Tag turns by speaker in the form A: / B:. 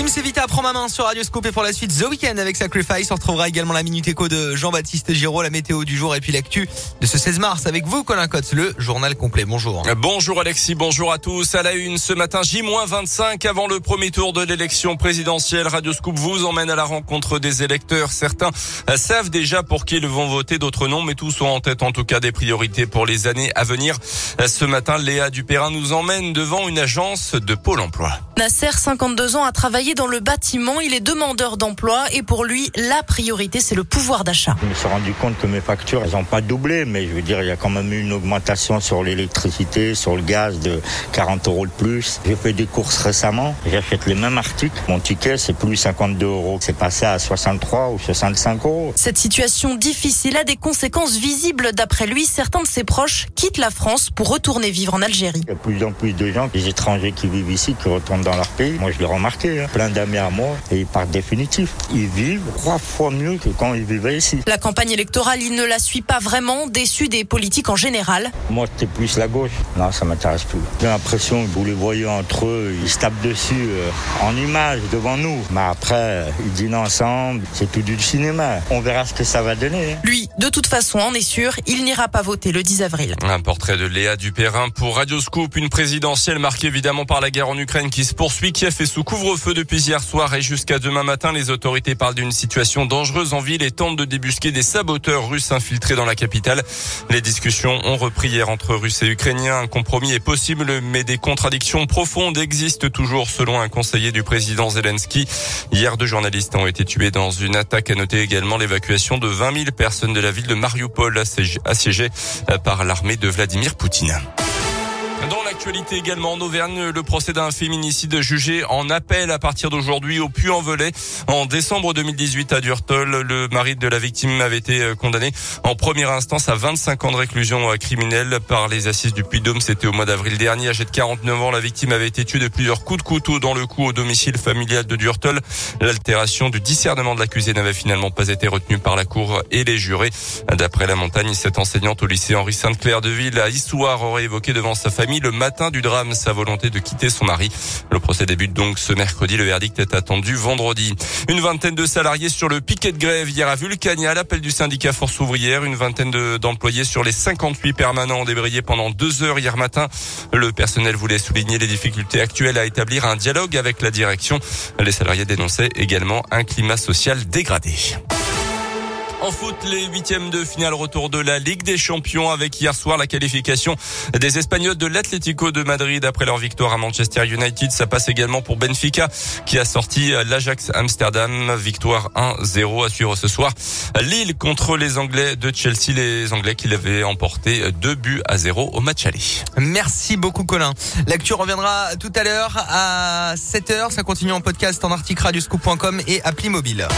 A: Gims Evita prend ma main sur Radio Scoop et pour la suite The Weeknd avec Sacrifice. On retrouvera également la Minute Éco de Jean-Baptiste Giraud, la météo du jour et puis l'actu de ce 16 mars avec vous, Colin Cotte, le journal complet. Bonjour.
B: Bonjour Alexis, bonjour à tous. À la une ce matin, J-25 avant le premier tour de l'élection présidentielle. Radio Scoop vous emmène à la rencontre des électeurs. Certains savent déjà pour qui ils vont voter, d'autres non, mais tous ont en tête en tout cas des priorités pour les années à venir. Ce matin, Léa Dupérin nous emmène devant une agence de Pôle emploi.
C: Nasser, 52 ans, a travaillé dans le bâtiment. Il est demandeur d'emploi et pour lui, la priorité, c'est le pouvoir d'achat.
D: Je me suis rendu compte que mes factures, elles n'ont pas doublé, mais je veux dire, il y a quand même eu une augmentation sur l'électricité, sur le gaz de 40 euros de plus. J'ai fait des courses récemment. J'achète les mêmes articles. Mon ticket, c'est plus 52 euros. C'est passé à 63 ou 65 euros.
C: Cette situation difficile a des conséquences visibles. D'après lui, certains de ses proches quittent la France pour retourner vivre en Algérie.
D: Il y a de plus en plus de gens, des étrangers qui vivent ici, qui retournent dans leur pays. Moi, je l'ai remarqué. Hein. Plein d'amis à moi et ils partent définitif. Ils vivent trois fois mieux que quand ils vivaient ici.
C: La campagne électorale, il ne la suit pas vraiment, déçu des politiques en général.
D: Moi, c'était plus la gauche. Non, ça m'intéresse plus. J'ai l'impression que vous les voyez entre eux, ils se tapent dessus euh, en image devant nous. Mais après, ils dînent ensemble. C'est tout du cinéma. On verra ce que ça va donner. Hein.
C: Lui, de toute façon, en est sûr, il n'ira pas voter le 10 avril.
B: Un portrait de Léa Dupérin pour Radio Scoop, une présidentielle marquée évidemment par la guerre en Ukraine qui se poursuit, qui a fait sous couvre-feu depuis hier soir et jusqu'à demain matin. Les autorités parlent d'une situation dangereuse en ville et tentent de débusquer des saboteurs russes infiltrés dans la capitale. Les discussions ont repris hier entre Russes et Ukrainiens. Un compromis est possible, mais des contradictions profondes existent toujours selon un conseiller du président Zelensky. Hier, deux journalistes ont été tués dans une attaque. À noter également l'évacuation de 20 000 personnes de la ville de Mariupol assiégée par l'armée de Vladimir Poutine. L'actualité également en Auvergne, le procès d'un féminicide jugé en appel à partir d'aujourd'hui au Puy-en-Velay. En décembre 2018 à Durtol, le mari de la victime avait été euh, condamné en première instance à 25 ans de réclusion euh, criminelle par les assises du Puy-de-Dôme. C'était au mois d'avril dernier. Âgée de 49 ans, la victime avait été tuée de plusieurs coups de couteau dans le cou au domicile familial de Durtol. L'altération du discernement de l'accusé n'avait finalement pas été retenue par la cour et les jurés. D'après la montagne, cette enseignante au lycée Henri Sainte-Claire de Ville à aurait évoqué devant sa famille le du drame sa volonté de quitter son mari. Le procès débute donc ce mercredi. Le verdict est attendu vendredi. Une vingtaine de salariés sur le piquet de grève hier à Vulcania, l'appel du syndicat Force ouvrière. Une vingtaine d'employés sur les 58 permanents ont débrayé pendant deux heures hier matin. Le personnel voulait souligner les difficultés actuelles à établir un dialogue avec la direction. Les salariés dénonçaient également un climat social dégradé. En foot, les huitièmes de finale retour de la Ligue des Champions avec hier soir la qualification des Espagnols de l'Atlético de Madrid après leur victoire à Manchester United. Ça passe également pour Benfica qui a sorti l'Ajax Amsterdam. Victoire 1-0 à suivre ce soir. Lille contre les Anglais de Chelsea. Les Anglais qui l'avaient emporté 2 buts à 0 au match aller.
A: Merci beaucoup Colin. L'actu reviendra tout à l'heure à 7h. Ça continue en podcast en article radioscoop.com et appli mobile.